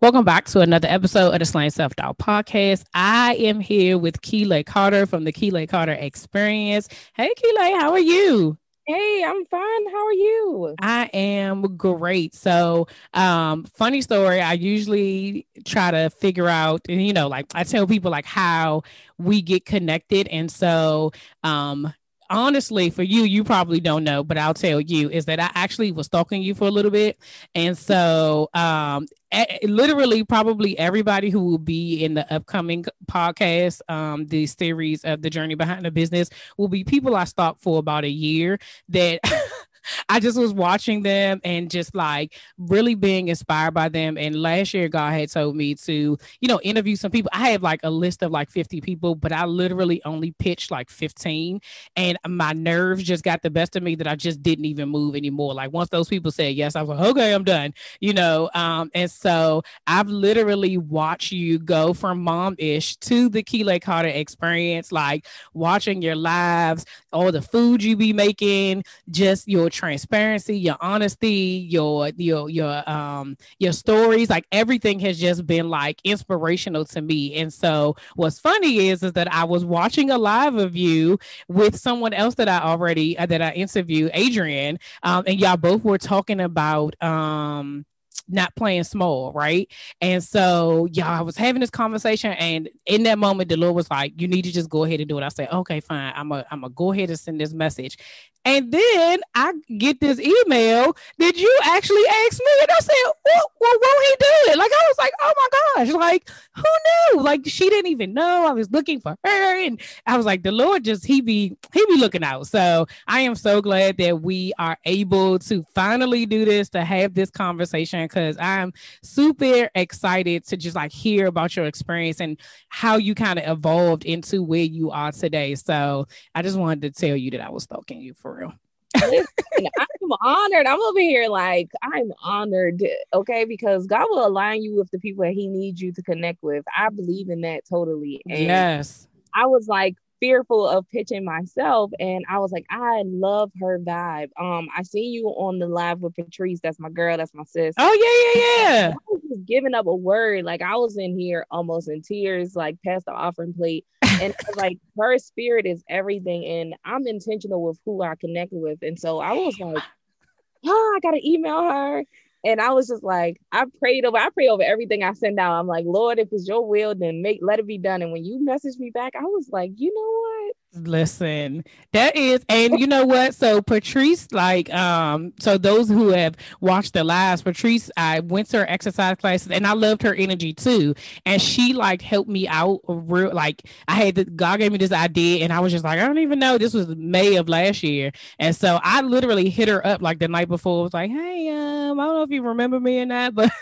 Welcome back to another episode of the Slaying Self Doubt podcast. I am here with Keeley Carter from the Keeley Carter Experience. Hey, Keeley, how are you? Hey, I'm fine. How are you? I am great. So, um, funny story. I usually try to figure out, and you know, like I tell people like how we get connected, and so, um, honestly, for you, you probably don't know, but I'll tell you is that I actually was stalking you for a little bit. And so, um, literally, probably everybody who will be in the upcoming podcast, um, the series of the journey behind the business will be people I stalked for about a year that I just was watching them and just like really being inspired by them. And last year, God had told me to, you know, interview some people. I have like a list of like 50 people, but I literally only pitched like 15. And my nerves just got the best of me that I just didn't even move anymore. Like once those people said yes, I was like, okay, I'm done, you know. Um, and so I've literally watched you go from mom ish to the Keeley Carter experience, like watching your lives, all the food you be making, just your transparency, your honesty, your your your um your stories, like everything has just been like inspirational to me. And so what's funny is is that I was watching a live of you with someone else that I already uh, that I interviewed, Adrian, um, and y'all both were talking about um not playing small, right? And so, yeah, I was having this conversation, and in that moment, the Lord was like, "You need to just go ahead and do it." I said, "Okay, fine. I'm a, I'm gonna go ahead and send this message." And then I get this email that you actually asked me, and I said, "What? What won't he do it?" Like I was like, "Oh my gosh!" Like who knew? Like she didn't even know I was looking for her, and I was like, "The Lord just he be he be looking out." So I am so glad that we are able to finally do this to have this conversation because I'm super excited to just like hear about your experience and how you kind of evolved into where you are today. So I just wanted to tell you that I was stalking you for real. I'm honored. I'm over here like I'm honored, okay, because God will align you with the people that He needs you to connect with. I believe in that totally. And yes. I was like fearful of pitching myself, and I was like, I love her vibe. Um, I seen you on the live with Patrice. That's my girl. That's my sis. Oh yeah, yeah, yeah. I was just giving up a word. Like I was in here almost in tears, like past the offering plate and like her spirit is everything and i'm intentional with who i connect with and so i was like oh i gotta email her and I was just like, I prayed over, I pray over everything I send out. I'm like, Lord, if it's your will, then make let it be done. And when you messaged me back, I was like, you know what? Listen, that is, and you know what? So Patrice, like, um, so those who have watched the last Patrice, I went to her exercise classes and I loved her energy too. And she like helped me out real like I had the God gave me this idea and I was just like, I don't even know. This was May of last year. And so I literally hit her up like the night before, was like, Hey, um, I don't know if you remember me or not, but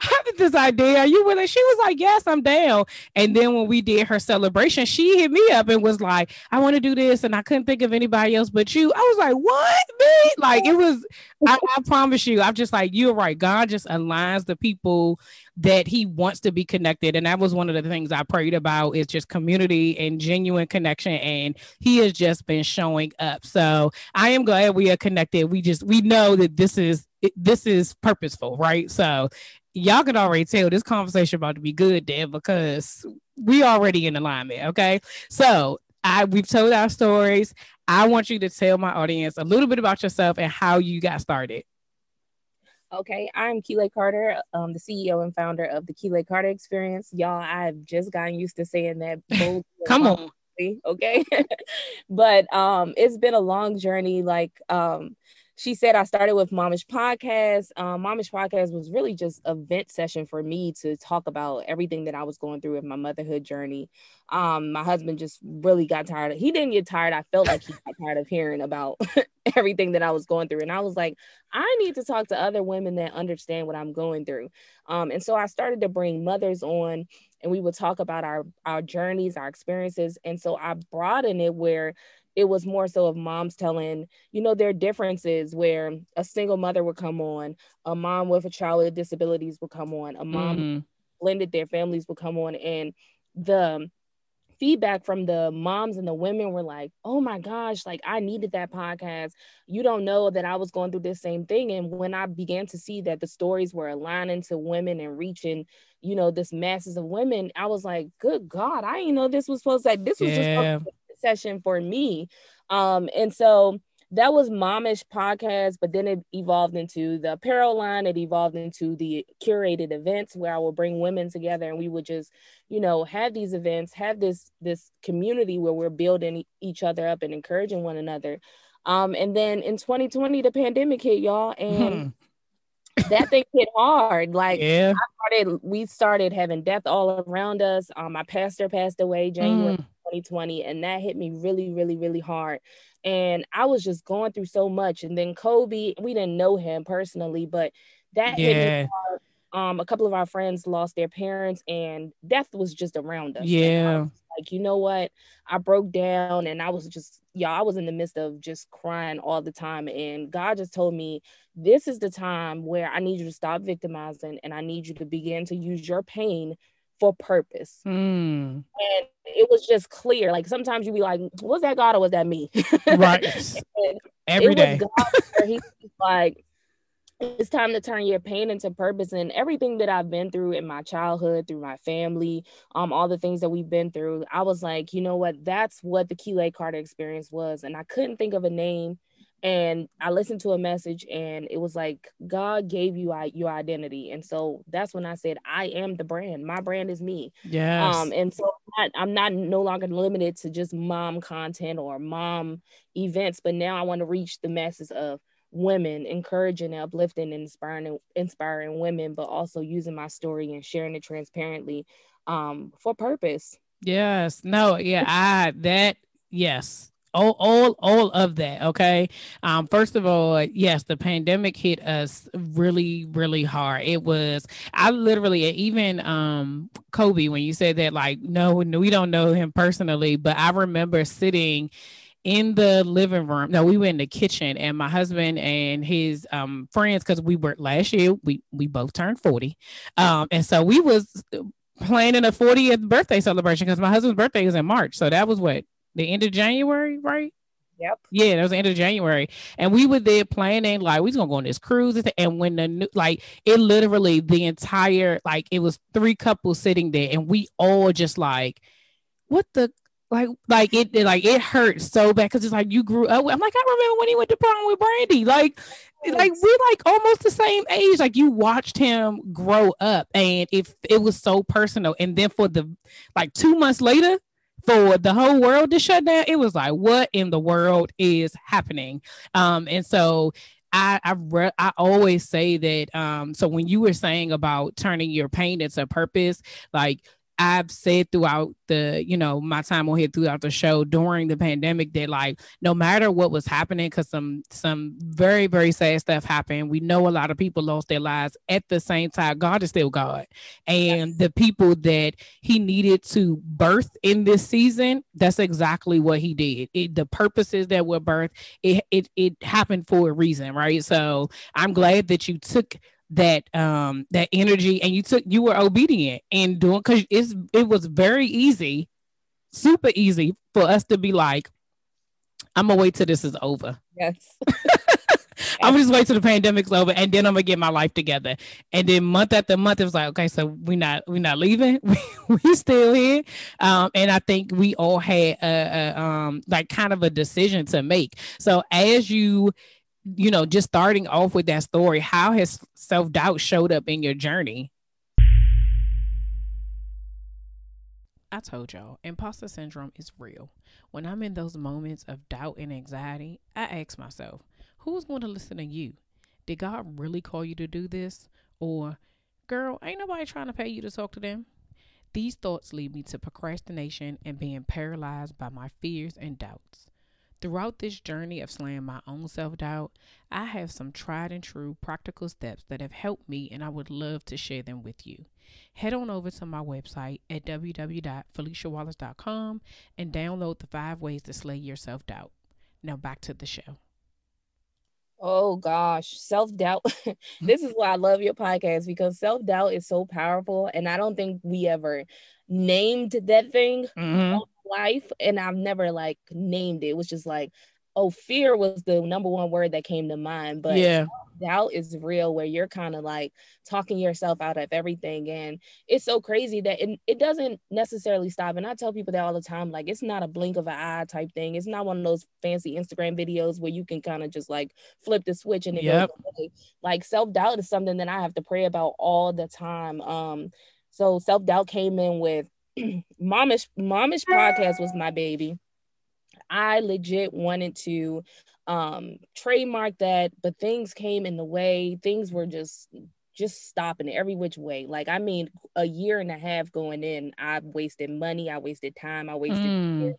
Had this idea. Are you willing? She was like, Yes, I'm down. And then when we did her celebration, she hit me up and was like, I want to do this. And I couldn't think of anybody else but you. I was like, What? Me? Like it was, I, I promise you, I'm just like, You're right. God just aligns the people that he wants to be connected. And that was one of the things I prayed about is just community and genuine connection. And he has just been showing up. So I am glad we are connected. We just we know that this is this is purposeful, right? So y'all can already tell this conversation about to be good then because we already in alignment. Okay. So I we've told our stories. I want you to tell my audience a little bit about yourself and how you got started. Okay, I'm Keeley Carter, um, the CEO and founder of the Keeley Carter Experience. Y'all, I've just gotten used to saying that. Come on. Okay. but um, it's been a long journey. Like um, she said I started with Momish Podcast. Um, Momish Podcast was really just a vent session for me to talk about everything that I was going through with my motherhood journey. Um, my husband just really got tired. He didn't get tired. I felt like he got tired of hearing about everything that I was going through. And I was like, I need to talk to other women that understand what I'm going through. Um, and so I started to bring mothers on and we would talk about our our journeys, our experiences. And so I broadened it where it was more so of moms telling, you know, their differences where a single mother would come on, a mom with a child with disabilities would come on, a mom mm-hmm. blended their families would come on. And the feedback from the moms and the women were like, oh my gosh, like I needed that podcast. You don't know that I was going through this same thing. And when I began to see that the stories were aligning to women and reaching, you know, this masses of women, I was like, good God, I didn't know this was supposed to, like, this was yeah. just session for me. Um, and so that was momish podcast, but then it evolved into the apparel line. It evolved into the curated events where I would bring women together and we would just, you know, have these events, have this this community where we're building each other up and encouraging one another. Um, and then in 2020, the pandemic hit, y'all, and hmm that thing hit hard. Like yeah. I started, we started having death all around us. Um, my pastor passed away January mm. 2020, and that hit me really, really, really hard. And I was just going through so much. And then Kobe, we didn't know him personally, but that yeah. hit me hard. Um, a couple of our friends lost their parents, and death was just around us. Yeah. Like, you know what? I broke down and I was just, y'all, I was in the midst of just crying all the time. And God just told me, this is the time where I need you to stop victimizing and I need you to begin to use your pain for purpose. Mm. And it was just clear. Like sometimes you'd be like, was that God or was that me? Right. Every day. he's like, it's time to turn your pain into purpose and everything that I've been through in my childhood, through my family, um, all the things that we've been through. I was like, you know what? That's what the Keeley Carter experience was. And I couldn't think of a name and I listened to a message and it was like God gave you your identity. And so that's when I said I am the brand. My brand is me. Yes. Um and so I'm not, I'm not no longer limited to just mom content or mom events but now I want to reach the masses of women encouraging uplifting and inspiring inspiring women but also using my story and sharing it transparently um for purpose. Yes. No yeah I that yes all all all of that okay um first of all yes the pandemic hit us really really hard it was i literally even um kobe when you said that like no we don't know him personally but i remember sitting in the living room. No, we were in the kitchen, and my husband and his um, friends, because we were last year, we we both turned forty, um, and so we was planning a 40th birthday celebration because my husband's birthday is in March. So that was what the end of January, right? Yep. Yeah, that was the end of January, and we were there planning like we was gonna go on this cruise, and when the new like it literally the entire like it was three couples sitting there, and we all just like, what the like like it, it like it hurts so bad because it's like you grew up. I'm like I remember when he went to prom with Brandy, like like we're like almost the same age. Like you watched him grow up, and if it was so personal, and then for the like two months later for the whole world to shut down, it was like, what in the world is happening? Um, and so I I, re- I always say that. Um, so when you were saying about turning your pain into purpose, like I've said throughout the, you know, my time on here throughout the show during the pandemic that like no matter what was happening, because some some very, very sad stuff happened. We know a lot of people lost their lives at the same time. God is still God. And yes. the people that he needed to birth in this season, that's exactly what he did. It, the purposes that were birthed, it, it it happened for a reason, right? So I'm glad that you took that um that energy and you took you were obedient and doing because it's it was very easy super easy for us to be like i'm gonna wait till this is over. Yes. I'm just wait till the pandemic's over and then i'm gonna get my life together. And then month after month it was like okay so we're not we're not leaving. We, we still here. Um and i think we all had a, a um like kind of a decision to make. So as you you know, just starting off with that story, how has self doubt showed up in your journey? I told y'all, imposter syndrome is real. When I'm in those moments of doubt and anxiety, I ask myself, who's going to listen to you? Did God really call you to do this? Or, girl, ain't nobody trying to pay you to talk to them? These thoughts lead me to procrastination and being paralyzed by my fears and doubts. Throughout this journey of slaying my own self doubt, I have some tried and true practical steps that have helped me, and I would love to share them with you. Head on over to my website at www.feliciawallace.com and download the five ways to slay your self doubt. Now, back to the show. Oh gosh, self doubt. this is why I love your podcast because self doubt is so powerful. And I don't think we ever named that thing mm-hmm life and I've never like named it. It was just like, oh, fear was the number one word that came to mind. But yeah, doubt is real where you're kind of like talking yourself out of everything. And it's so crazy that it, it doesn't necessarily stop. And I tell people that all the time, like it's not a blink of an eye type thing. It's not one of those fancy Instagram videos where you can kind of just like flip the switch and it yep. goes away. Like self-doubt is something that I have to pray about all the time. Um, so self-doubt came in with momish momish podcast was my baby. I legit wanted to um trademark that, but things came in the way. Things were just just stopping every which way. Like I mean, a year and a half going in, I wasted money, I wasted time, I wasted. Mm.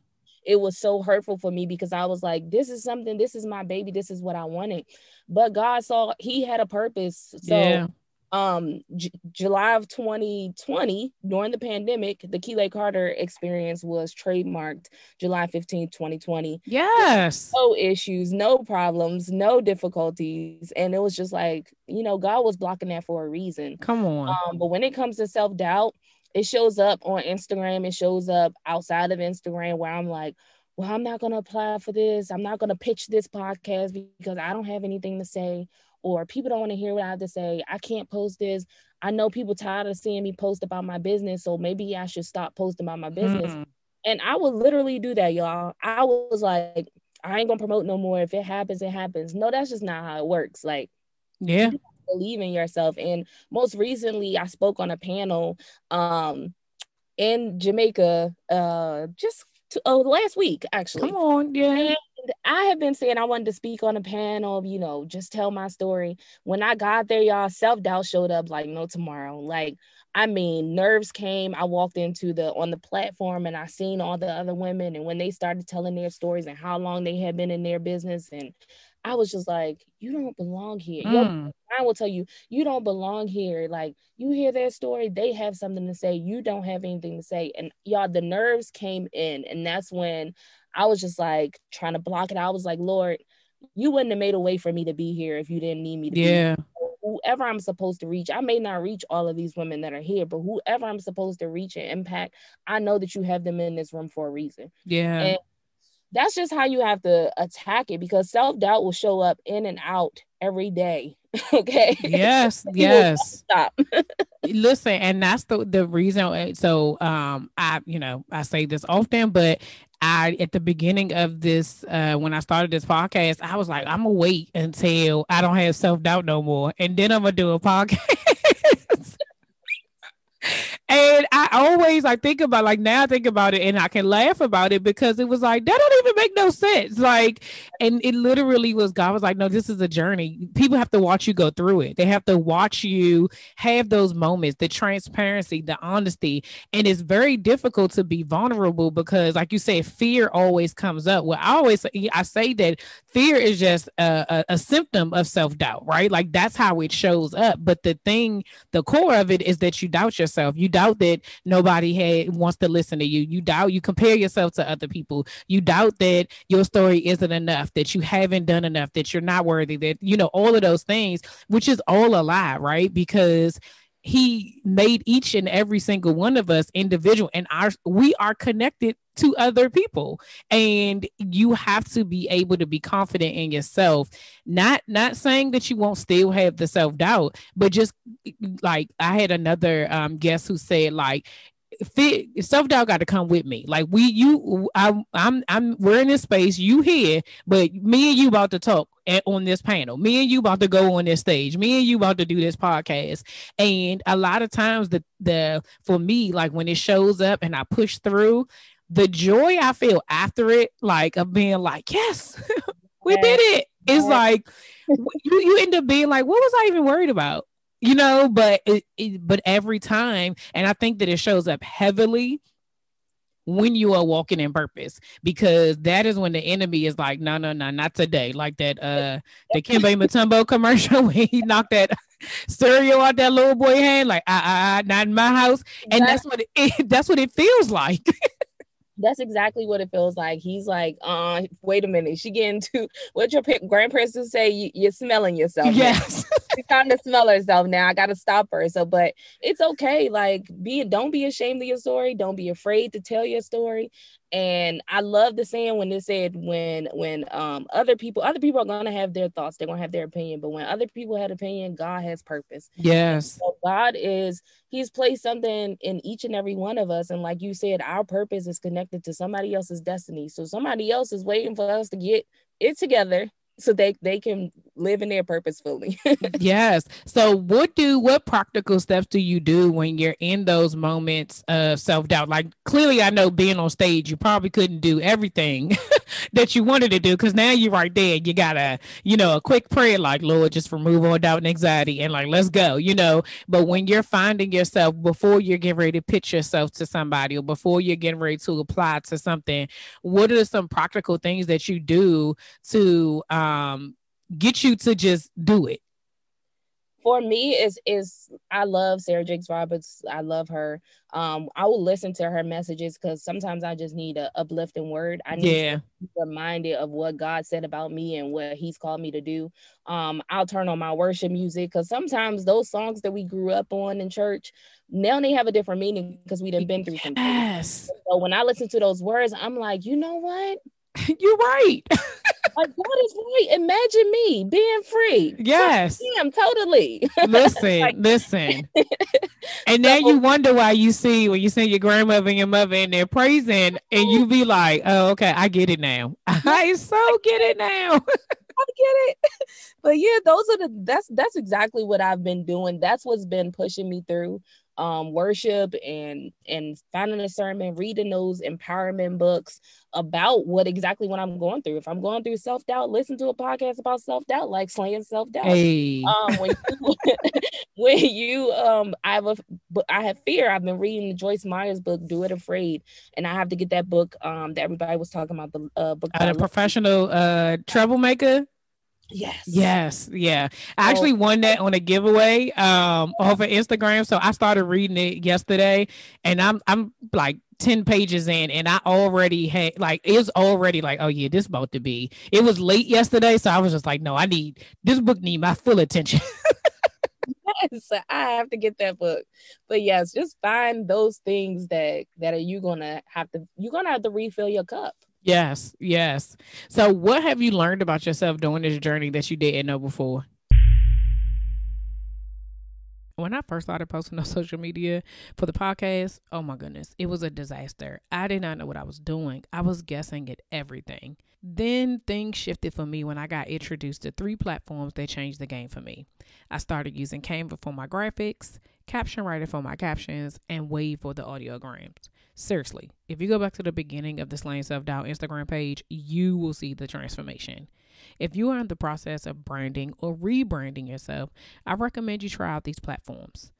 It was so hurtful for me because I was like, this is something, this is my baby, this is what I wanted. But God saw He had a purpose. So yeah um J- July of 2020 during the pandemic the Keeley Carter experience was trademarked July 15 2020 yes. No issues no problems no difficulties. And it was just like you know God was blocking that for a reason. Come on. Um but when it comes to self-doubt it shows up on Instagram. It shows up outside of Instagram where I'm like well, I'm not going to apply for this. I'm not going to pitch this podcast because I don't have anything to say or people don't want to hear what I have to say. I can't post this. I know people tired of seeing me post about my business, so maybe I should stop posting about my business. Mm. And I would literally do that, y'all. I was like, I ain't gonna promote no more. If it happens, it happens. No, that's just not how it works. Like, yeah, believe in yourself. And most recently, I spoke on a panel um in Jamaica, uh, just to, oh last week actually. Come on, yeah. I have been saying I wanted to speak on a panel, you know, just tell my story. When I got there, y'all, self doubt showed up like no tomorrow. Like, I mean, nerves came. I walked into the on the platform and I seen all the other women, and when they started telling their stories and how long they had been in their business, and I was just like, you don't belong here. Mm. I will tell you, you don't belong here. Like you hear their story, they have something to say. You don't have anything to say. And y'all, the nerves came in, and that's when I was just like trying to block it. I was like, Lord, you wouldn't have made a way for me to be here if you didn't need me to yeah. Whoever I'm supposed to reach, I may not reach all of these women that are here, but whoever I'm supposed to reach and impact, I know that you have them in this room for a reason. Yeah. And that's just how you have to attack it because self doubt will show up in and out every day. okay. Yes. yes. Stop. Listen, and that's the the reason. Uh, so, um, I you know I say this often, but I at the beginning of this, uh, when I started this podcast, I was like, I'm gonna wait until I don't have self doubt no more, and then I'm gonna do a podcast. And I always I think about like now I think about it and I can laugh about it because it was like that don't even make no sense. Like, and it literally was God was like, no, this is a journey. People have to watch you go through it. They have to watch you have those moments, the transparency, the honesty. And it's very difficult to be vulnerable because, like you said, fear always comes up. Well, I always I say that fear is just a, a, a symptom of self-doubt, right? Like that's how it shows up. But the thing, the core of it is that you doubt yourself. You doubt that nobody had wants to listen to you. You doubt you compare yourself to other people. You doubt that your story isn't enough, that you haven't done enough, that you're not worthy, that you know, all of those things, which is all a lie, right? Because he made each and every single one of us individual and our we are connected to other people. And you have to be able to be confident in yourself. Not not saying that you won't still have the self-doubt but just like i had another um, guest who said like self doubt got to come with me. Like we, you, I, I'm, I'm, we're in this space. You here, but me and you about to talk at, on this panel. Me and you about to go on this stage. Me and you about to do this podcast. And a lot of times, the the for me, like when it shows up and I push through, the joy I feel after it, like of being like, yes, we did it. It's like you, you end up being like, what was I even worried about? You know, but it, it, but every time, and I think that it shows up heavily when you are walking in purpose because that is when the enemy is like, no, no, no, not today. Like that uh the Dikembe Mutombo commercial when he knocked that cereal out that little boy hand, like ah, ah, ah not in my house. And that's what it, that's what it feels like. That's exactly what it feels like. He's like, uh, wait a minute. She getting to what your grandparents would say, you, are smelling yourself. Yes. She's starting to smell herself now. I gotta stop her. So, but it's okay. Like, be don't be ashamed of your story. Don't be afraid to tell your story. And I love the saying when it said when when um other people other people are gonna have their thoughts, they're gonna have their opinion, but when other people have opinion, God has purpose. Yes. So God is He's placed something in each and every one of us, and like you said, our purpose is connected to somebody else's destiny. So somebody else is waiting for us to get it together so they they can live there purposefully. yes. So what do what practical steps do you do when you're in those moments of self-doubt? Like clearly I know being on stage you probably couldn't do everything that you wanted to do because now you're right there. You gotta, you know, a quick prayer like Lord, just remove all doubt and anxiety and like let's go, you know. But when you're finding yourself before you're getting ready to pitch yourself to somebody or before you're getting ready to apply to something, what are some practical things that you do to um get you to just do it for me is is I love Sarah Jakes Roberts. I love her. Um, I will listen to her messages because sometimes I just need a uplifting word. I need yeah. to be reminded of what God said about me and what He's called me to do. Um, I'll turn on my worship music because sometimes those songs that we grew up on in church now they have a different meaning because we done been through some yes. So when I listen to those words, I'm like, you know what? You're right. like God is right. Imagine me being free. Yes. I am totally. Listen, like, listen. And then you wonder why you see when you see your grandmother and your mother and they're praising, and you be like, "Oh, okay, I get it now. I so get it now." I get it. But yeah, those are the that's that's exactly what I've been doing. That's what's been pushing me through um, worship and and finding a sermon, reading those empowerment books about what exactly what I'm going through. If I'm going through self doubt, listen to a podcast about self doubt, like slaying self doubt. Hey. Um, when you, when you um, I have a I have fear. I've been reading the Joyce Myers book, Do It Afraid, and I have to get that book um that everybody was talking about the uh, book. A professional uh troublemaker. Yes. Yes. Yeah. I actually won that on a giveaway um off of Instagram. So I started reading it yesterday and I'm I'm like 10 pages in and I already had like it was already like, oh yeah, this about to be. It was late yesterday. So I was just like, no, I need this book need my full attention. yes, I have to get that book. But yes, just find those things that that are you gonna have to you're gonna have to refill your cup. Yes, yes. So, what have you learned about yourself during this journey that you didn't know before? When I first started posting on social media for the podcast, oh my goodness, it was a disaster. I did not know what I was doing. I was guessing at everything. Then things shifted for me when I got introduced to three platforms that changed the game for me. I started using Canva for my graphics, Caption Writer for my captions, and Wavve for the audiograms. Seriously, if you go back to the beginning of the Slaying Self Doubt Instagram page, you will see the transformation. If you are in the process of branding or rebranding yourself, I recommend you try out these platforms.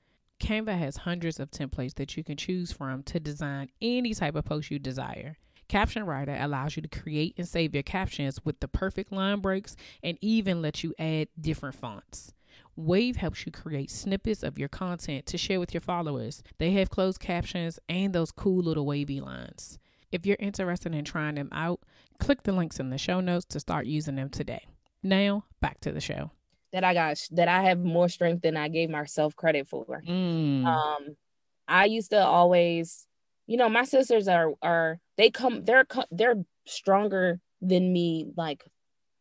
Canva has hundreds of templates that you can choose from to design any type of post you desire. Caption Writer allows you to create and save your captions with the perfect line breaks and even let you add different fonts. Wavve helps you create snippets of your content to share with your followers. They have closed captions and those cool little wavy lines. If you're interested in trying them out, click the links in the show notes to start using them today. Now, back to the show. That I got that I have more strength than I gave myself credit for. Mm. Um I used to always, you know, my sisters are are they come they're they're stronger than me like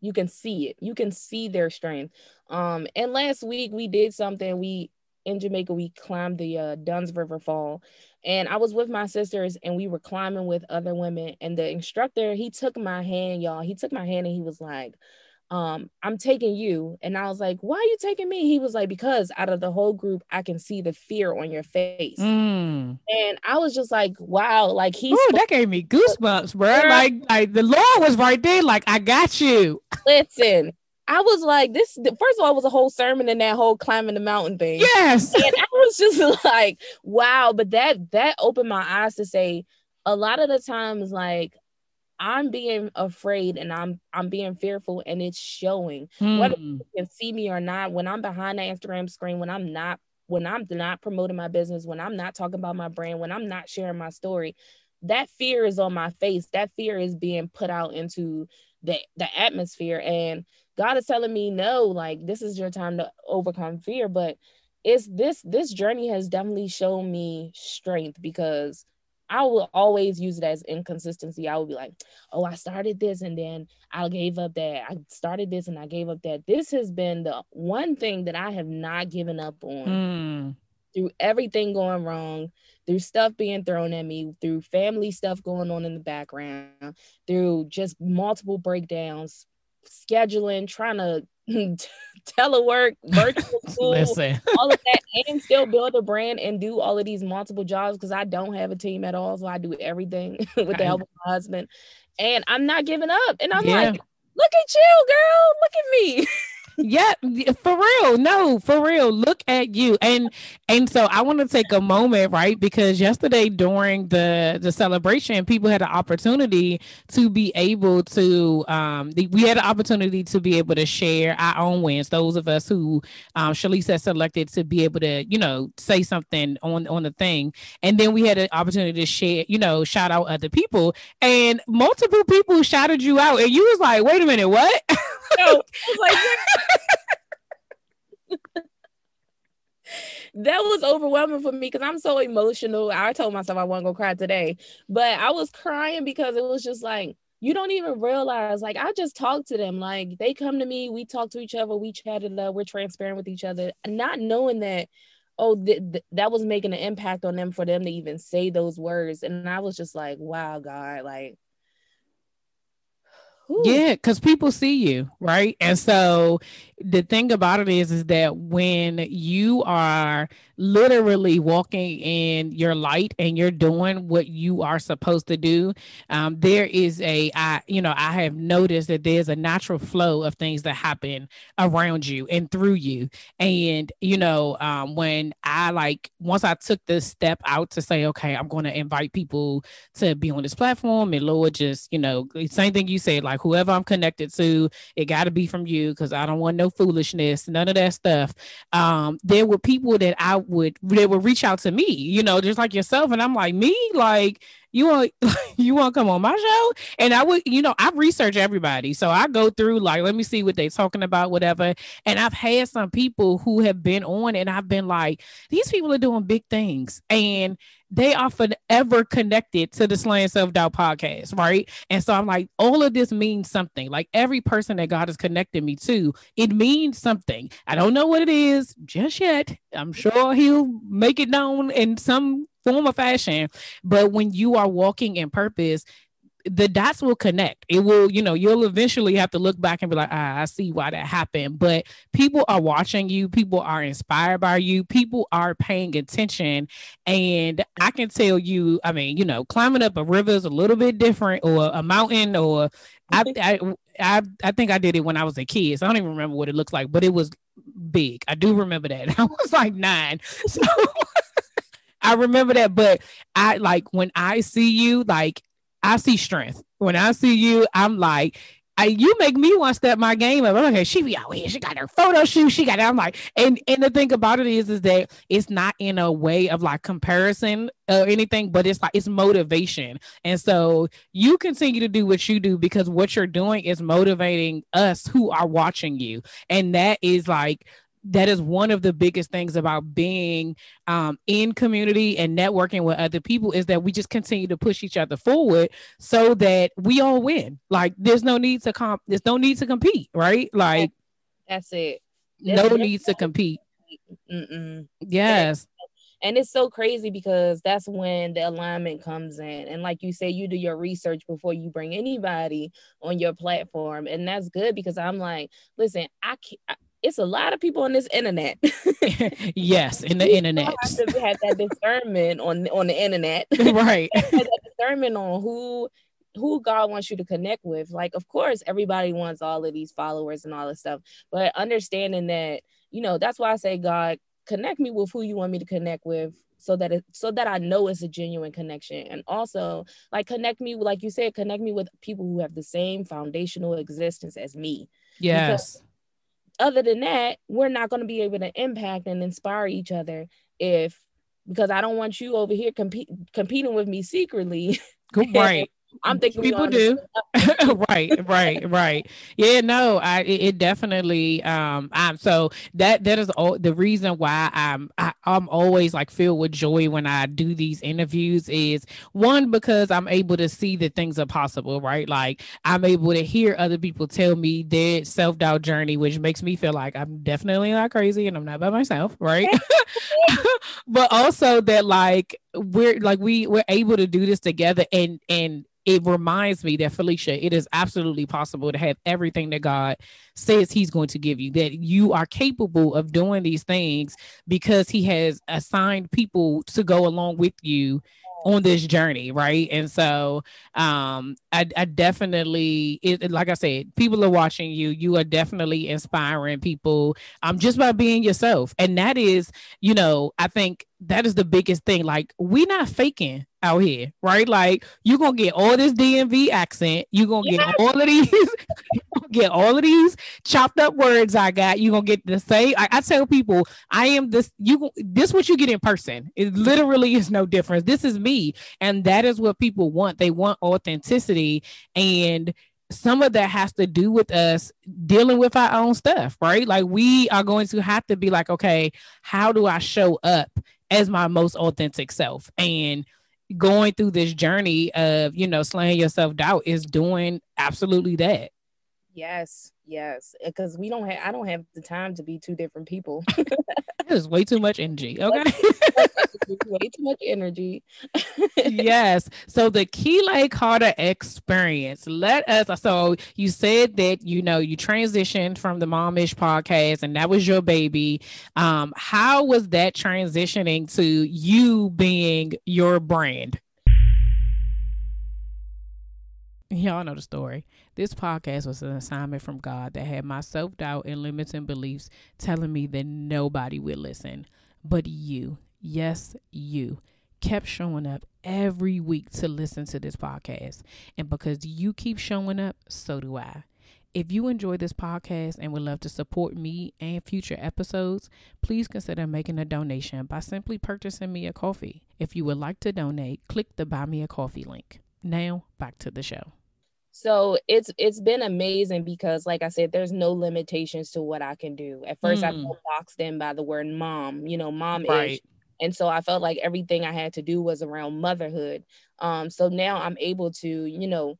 you can see it you can see their strength um and last week we did something we in Jamaica, we climbed the uh, Dunn's River Fall. And I was with my sisters and we were climbing with other women. And the instructor, he took my hand, y'all. He took my hand and he was like, um, I'm taking you. And I was like, why are you taking me? He was like, because out of the whole group, I can see the fear on your face. Mm. And I was just like, wow, like he Ooh, that gave me goosebumps, bro. Like, like the Lord was right there, like, I got you. Listen, I was like, this first of all, was a whole sermon in that whole climbing the mountain thing. Yes. And I was just like, wow. But that that opened my eyes to say a lot of the times, like, I'm being afraid and I'm I'm being fearful and it's showing. Hmm. Whether you can see me or not, when I'm behind the Instagram screen, when I'm not when I'm not promoting my business, when I'm not talking about my brand, when I'm not sharing my story, that fear is on my face. That fear is being put out into the the atmosphere and God is telling me no, like this is your time to overcome fear. But it's this this journey has definitely shown me strength because I will always use it as inconsistency. I will be like, oh, I started this and then I gave up that. I started this and I gave up that. This has been the one thing that I have not given up on mm. through everything going wrong, through stuff being thrown at me, through family stuff going on in the background, through just multiple breakdowns, scheduling, trying to telework, virtual school, all of that, and still build a brand and do all of these multiple jobs because I don't have a team at all. So I do everything with the help of my husband. And I'm not giving up. And I'm yeah. like, look at you, girl. Look at me. Yeah, for real. No, for real. Look at you. And and so I want to take a moment, right? Because yesterday during the the celebration, people had an opportunity to be able to um the, we had an opportunity to be able to share our own wins. Those of us who um Shalise has selected to be able to, you know, say something on on the thing. And then we had an opportunity to share, you know, shout out other people. And multiple people shouted you out. And you was like, wait a minute, what? Like that was overwhelming for me because I'm so emotional. I told myself I wasn't gonna cry today, but I was crying because it was just like you don't even realize. Like I just talked to them. Like they come to me, we talk to each other, we chatted we're transparent with each other, not knowing that oh th- th- that was making an impact on them for them to even say those words and i was just like wow god like Ooh. Yeah, because people see you, right? And so the thing about it is, is that when you are literally walking in your light and you're doing what you are supposed to do, um, there is a, I, you know, I have noticed that there's a natural flow of things that happen around you and through you. And, you know, um, when I like, once I took this step out to say, okay, I'm going to invite people to be on this platform, and Lord, just, you know, same thing you said, like whoever I'm connected to, it got to be from you because I don't want no foolishness, none of that stuff. Um, there were people that I would they would reach out to me, you know, just like yourself, and I'm like, me, like you want you want to come on my show? And i would you know i research everybody. So i go through like let me see what they're talking about whatever. And i've had some people who have been on and i've been like these people are doing big things. And they are forever connected to the Slaying Self Doubt podcast, right? And so I'm like, all of this means something. Like every person that God has connected me to, it means something. I don't know what it is just yet. I'm sure He'll make it known in some form or fashion. But when you are walking in purpose, the dots will connect. It will, you know, you'll eventually have to look back and be like, ah, I see why that happened. But people are watching you, people are inspired by you, people are paying attention. And I can tell you, I mean, you know, climbing up a river is a little bit different, or a mountain, or I, I, I, I think I did it when I was a kid. So I don't even remember what it looks like, but it was big. I do remember that. I was like nine. So I remember that. But I like when I see you, like I see strength. When I see you, I'm like, I, you make me want to step my game up. Okay, she be out here. She got her photo shoot. She got it. I'm like, and and the thing about it is, is that it's not in a way of like comparison or anything, but it's like it's motivation. And so you continue to do what you do because what you're doing is motivating us who are watching you, and that is like that is one of the biggest things about being um, in community and networking with other people is that we just continue to push each other forward so that we all win. Like there's no need to comp, there's no need to compete, right? Like that's it. There's no need to compete. Mm-mm. Yes. And it's so crazy because that's when the alignment comes in. And like you say, you do your research before you bring anybody on your platform. And that's good because I'm like, listen, I can't. It's a lot of people on this internet. yes, in the internet. Have to have that discernment on on the internet, right? that discernment on who who God wants you to connect with. Like, of course, everybody wants all of these followers and all this stuff, but understanding that, you know, that's why I say, God, connect me with who you want me to connect with so that it so that I know it's a genuine connection. And also like connect me like you said, connect me with people who have the same foundational existence as me. Yes. Because other than that, we're not going to be able to impact and inspire each other if because I don't want you over here compete, competing with me secretly. Right. I'm thinking people do. right, right, right. Yeah, no, I it definitely um I'm so that that is all the reason why I'm I, I'm always like filled with joy when I do these interviews is one because I'm able to see that things are possible, right? Like I'm able to hear other people tell me their self-doubt journey, which makes me feel like I'm definitely not crazy and I'm not by myself, right? but also that like we're like we we're able to do this together and and it reminds me that Felicia, it is absolutely possible to have everything that God says He's going to give you, that you are capable of doing these things because He has assigned people to go along with you on this journey right? And so um i, I definitely it, like i said people are watching you. You are definitely inspiring people um just by being yourself. And that is you know i think that is the biggest thing. Like we not faking out here, right? Like you're gonna get all this DMV accent, you're gonna get all of these, get all of these chopped up words I got. You're gonna get the same. I, I, tell people, I am this. You this what you get in person. It literally is no difference. This is me, and that is what people want. They want authenticity, and some of that has to do with us dealing with our own stuff, right? Like we are going to have to be like, okay, how do I show up as my most authentic self? And going through this journey of you know slaying yourself doubt is doing absolutely that yes yes because we don't have i don't have the time to be two different people. There's way too much energy okay? way too much energy. Yes so the Keeley Carter experience let us so you said that you know you transitioned from the momish podcast and that was your baby. Um how was that transitioning to you being your brand Y'all know the story. This podcast was an assignment from God that had my self doubt and limiting beliefs telling me that nobody would listen. But you, yes, you, kept showing up every week to listen to this podcast. And because you keep showing up, so do I. If you enjoy this podcast and would love to support me and future episodes, please consider making a donation by simply purchasing me a coffee. If you would like to donate, click the Buy Me a Coffee link. Now, back to the show so it's it's been amazing because like i said there's no limitations to what i can do at first mm. i felt boxed in by the word mom you know mom right. and so i felt like everything i had to do was around motherhood um so now i'm able to you know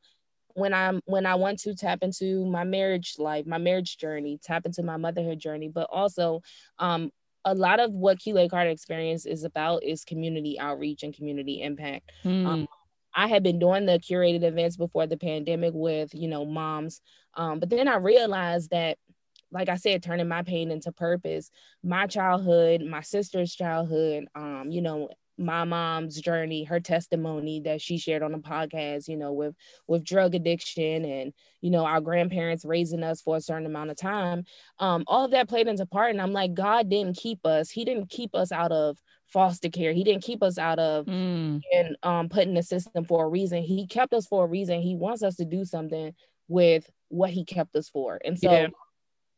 when i'm when i want to tap into my marriage life my marriage journey tap into my motherhood journey but also um a lot of what Keeley Carter experience is about is community outreach and community impact. Mm. Um, I had been doing the curated events before the pandemic with, you know, moms. Um, but then I realized that, like I said, turning my pain into purpose, my childhood, my sister's childhood, um, you know, my mom's journey her testimony that she shared on the podcast you know with with drug addiction and you know our grandparents raising us for a certain amount of time um all of that played into part and i'm like god didn't keep us he didn't keep us out of foster care. He didn't keep us out of mm. and um put in the system for a reason. He kept us for a reason. He wants us to do something with what he kept us for. And so yeah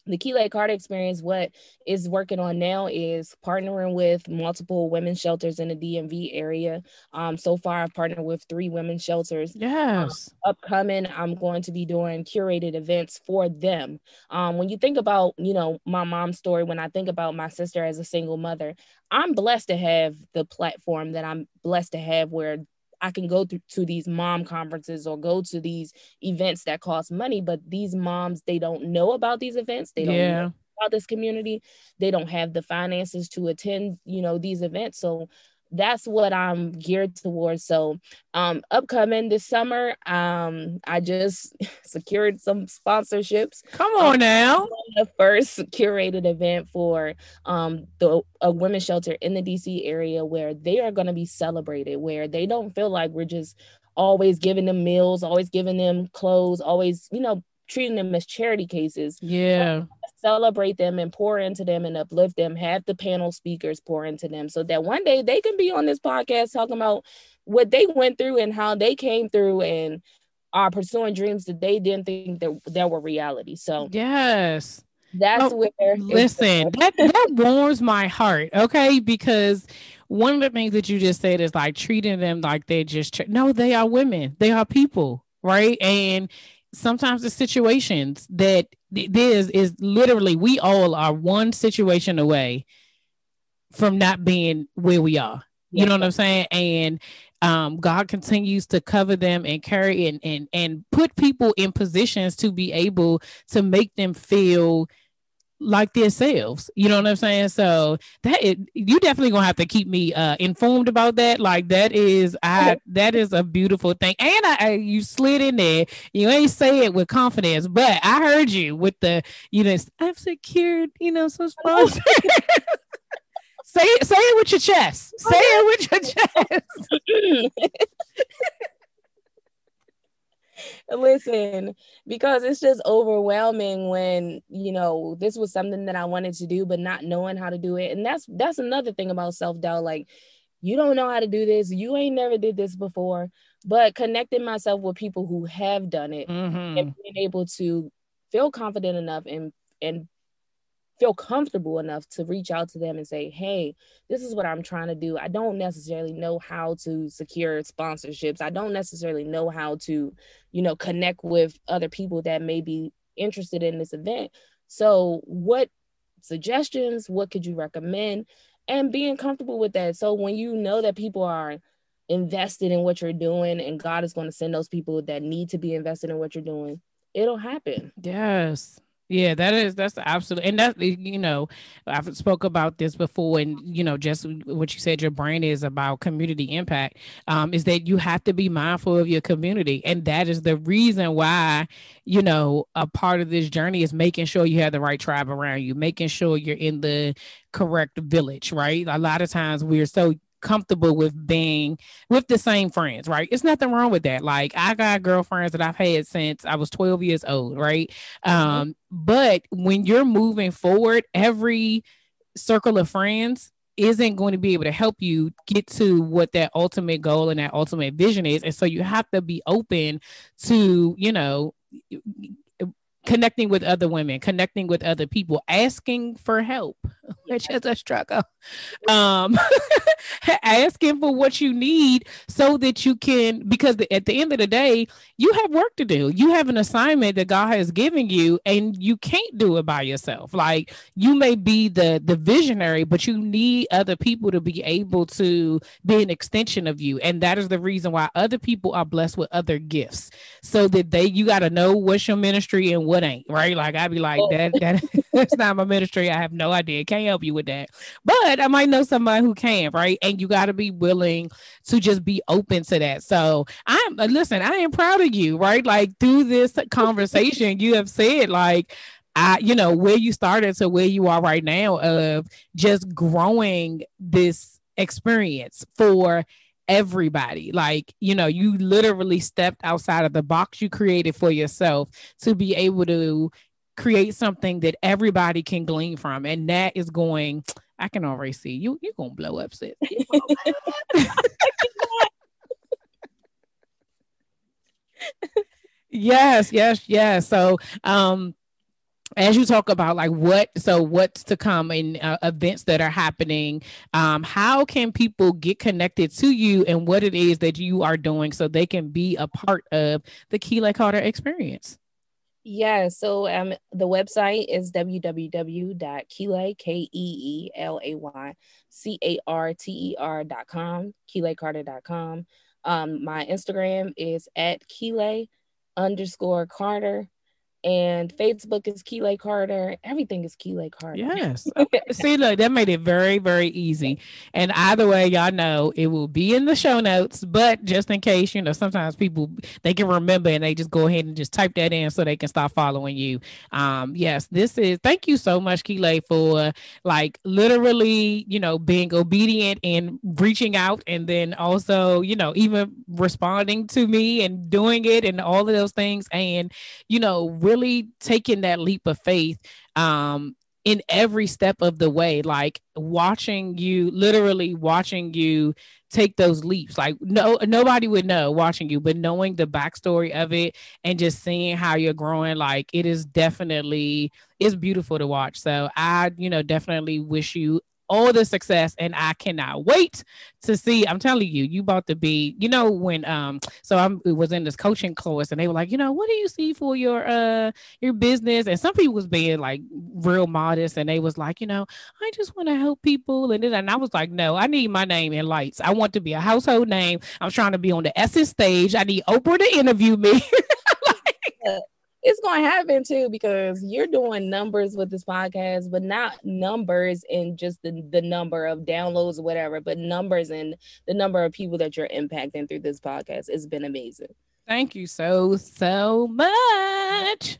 the Keeley Carter experience, what is working on now is partnering with multiple women's shelters in the DMV area. Um, so far, I've partnered with three women's shelters. Yes. Um, upcoming, I'm going to be doing curated events for them. Um, when you think about, you know, my mom's story, when I think about my sister as a single mother, I'm blessed to have the platform that I'm blessed to have where I can go to, to these mom conferences or go to these events that cost money, but these moms, they don't know about these events. They don't yeah. know about this community. They don't have the finances to attend, you know, these events. So that's what I'm geared towards. So, um, upcoming this summer, um, I just secured some sponsorships. Come on um, now, the first curated event for um the a women's shelter in the DC area where they are going to be celebrated, where they don't feel like we're just always giving them meals, always giving them clothes, always you know treating them as charity cases. Yeah celebrate them and pour into them and uplift them, have the panel speakers pour into them so that one day they can be on this podcast talking about what they went through and how they came through and are pursuing dreams that they didn't think that, that were reality. So, yes. That's oh, where listen, that, that warms my heart, okay? Because one of the things that you just said is like treating them like they're just no, they are women, they are people, right? And sometimes the situations that this is literally we all are one situation away from not being where we are. You know what I'm saying? And um, God continues to cover them and carry and, and and put people in positions to be able to make them feel like themselves. You know what I'm saying? So that is, you definitely gonna have to keep me uh, informed about that. Like that is I that is a beautiful thing. And I, I, you slid in there. You ain't say it with confidence, but I heard you with the you know I've secured you know some sponsors. say it, say it with your chest. Say it with your chest. listen because it's just overwhelming when you know this was something that i wanted to do but not knowing how to do it. And that's that's another thing about self-doubt like you don't know how to do this. You ain't never did this before. But connecting myself with people who have done it mm-hmm. and being able to feel confident enough and and feel comfortable enough to reach out to them and say, hey, this is what I'm trying to do. I don't necessarily know how to secure sponsorships. I don't necessarily know how to, you know, connect with other people that may be interested in this event. So, what suggestions, what could you recommend? And being comfortable with that. So, when you know that people are invested in what you're doing and God is going to send those people that need to be invested in what you're doing, it'll happen. Yes. Yeah, that is that's absolute, and that you know, I've spoke about this before, and you know, just what you said, your brain is about community impact. Um, is that you have to be mindful of your community, and that is the reason why you know a part of this journey is making sure you have the right tribe around you, making sure you're in the correct village, right? A lot of times we're so comfortable with being with the same friends, right? It's nothing wrong with that. Like I got girlfriends that I've had since I was 12 years old, right? Mm-hmm. Um, but when you're moving forward, every circle of friends isn't going to be able to help you get to what that ultimate goal and that ultimate vision is. And so you have to be open to, you know, connecting with other women, connecting with other people, asking for help, which is a struggle. Um, asking for what you need so that you can, because at the end of the day, you have work to do. You have an assignment that God has given you, and you can't do it by yourself. Like you may be the the visionary, but you need other people to be able to be an extension of you, and that is the reason why other people are blessed with other gifts, so that they you got to know what's your ministry and what what ain't right. Like I'd be like, that that that's not my ministry. I have no idea. Can't help you with that. But I might know somebody who can, right? And you got to be willing to just be open to that. So I'm uh, listen, I am proud of you, right? Like through this conversation, you have said like I, you know, where you started to where you are right now of just growing this experience for everybody. Like, you know, you literally stepped outside of the box you created for yourself to be able to create something that everybody can glean from. And that is going, I can already see you, you're going to blow up, sis. yes, yes, yes. So, um, as you talk about like what so what's to come in uh, events that are happening um, how can people get connected to you and what it is that you are doing so they can be a part of the Keeley Carter experience yeah, so um, the website is www.keelay, K-E-E-L-A-Y, C-A-R-T-E-R.com, keeleycarter.com. Um, my Instagram is at Keeley underscore Carter. And Facebook is Keeley Carter. Everything is Keeley Carter. Yes. See, look, that made it very, very easy. And either way, y'all know it will be in the show notes. But just in case, you know, sometimes people they can remember and they just go ahead and just type that in so they can start following you. Um, yes, this is thank you so much, Keeley, for like literally, you know, being obedient and reaching out and then also, you know, even responding to me and doing it and all of those things. And, you know, really taking that leap of faith um, in every step of the way, like watching you, literally watching you take those leaps. Like no nobody would know watching you, but knowing the backstory of it and just seeing how you're growing, like it is definitely it's beautiful to watch. So I, you know, definitely wish you all the success and I cannot wait to see. I'm telling you, you about to be, you know, when um so I was in this coaching course and they were like, you know, what do you see for your uh your business? And some people was being like real modest and they was like, you know, I just want to help people and then and I was like, no, I need my name in lights. I want to be a household name. I'm trying to be on the Essence stage. I need Oprah to interview me. like, it's going to happen too because you're doing numbers with this podcast, but not numbers in just the, the number of downloads or whatever, but numbers in the number of people that you're impacting through this podcast. It's been amazing. Thank you so, so much.